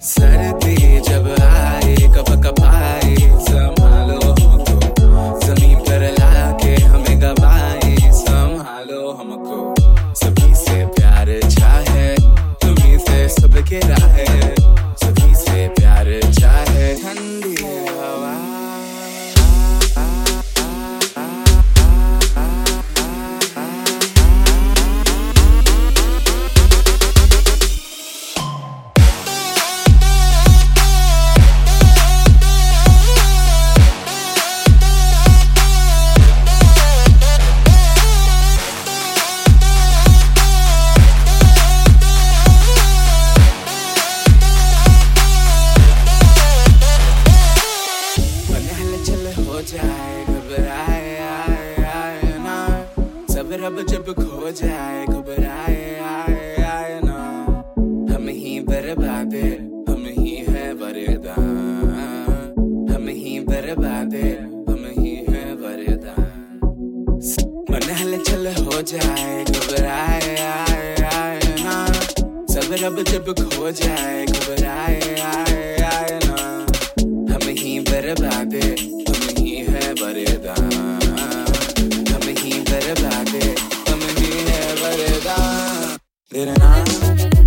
सर्दी जब आए कप कपाए समा रब जब खो जाए, घबराए, आए आए ना। हम ही बर्बादे हम ही है वरदान। हम ही बर्बादे हम ही है वरदान। मन हलचल हो जाए, घबराए, आए आए ना। सब रब जब खो जाए, घबराए, आए आए ना। हम ही बर्बादे हम ही है वरदान। ही बर्बादे